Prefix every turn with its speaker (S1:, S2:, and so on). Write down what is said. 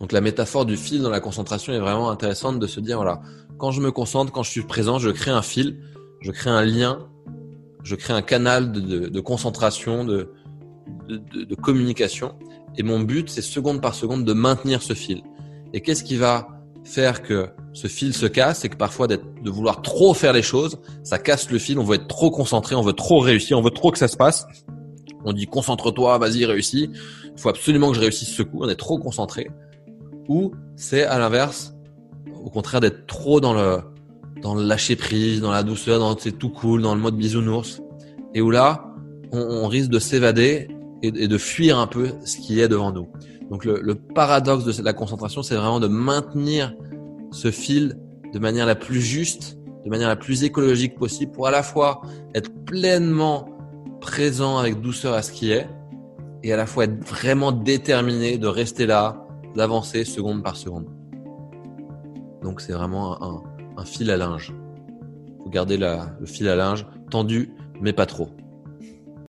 S1: Donc la métaphore du fil dans la concentration est vraiment intéressante de se dire, voilà, quand je me concentre, quand je suis présent, je crée un fil, je crée un lien, je crée un canal de, concentration, de, de, communication. Et mon but, c'est seconde par seconde de maintenir ce fil. Et qu'est-ce qui va faire que ce fil se casse, c'est que parfois de vouloir trop faire les choses, ça casse le fil, on veut être trop concentré, on veut trop réussir, on veut trop que ça se passe. On dit concentre-toi, vas-y, réussis. Il faut absolument que je réussisse ce coup, on est trop concentré. Ou c'est à l'inverse, au contraire d'être trop dans le dans le lâcher prise, dans la douceur, dans c'est tout cool, dans le mode bisounours, et où là on, on risque de s'évader et, et, de fuir un peu ce qui est devant nous. Donc le, le paradoxe de la concentration, c'est vraiment de maintenir ce fil de manière la plus juste, de manière la plus écologique possible, pour à la fois être pleinement présent avec douceur à ce qui est, et à la fois être vraiment déterminé de rester là, d'avancer seconde par seconde. Donc c'est vraiment un, un, fil à linge. Faut garder la, le fil à linge tendu, mais pas trop.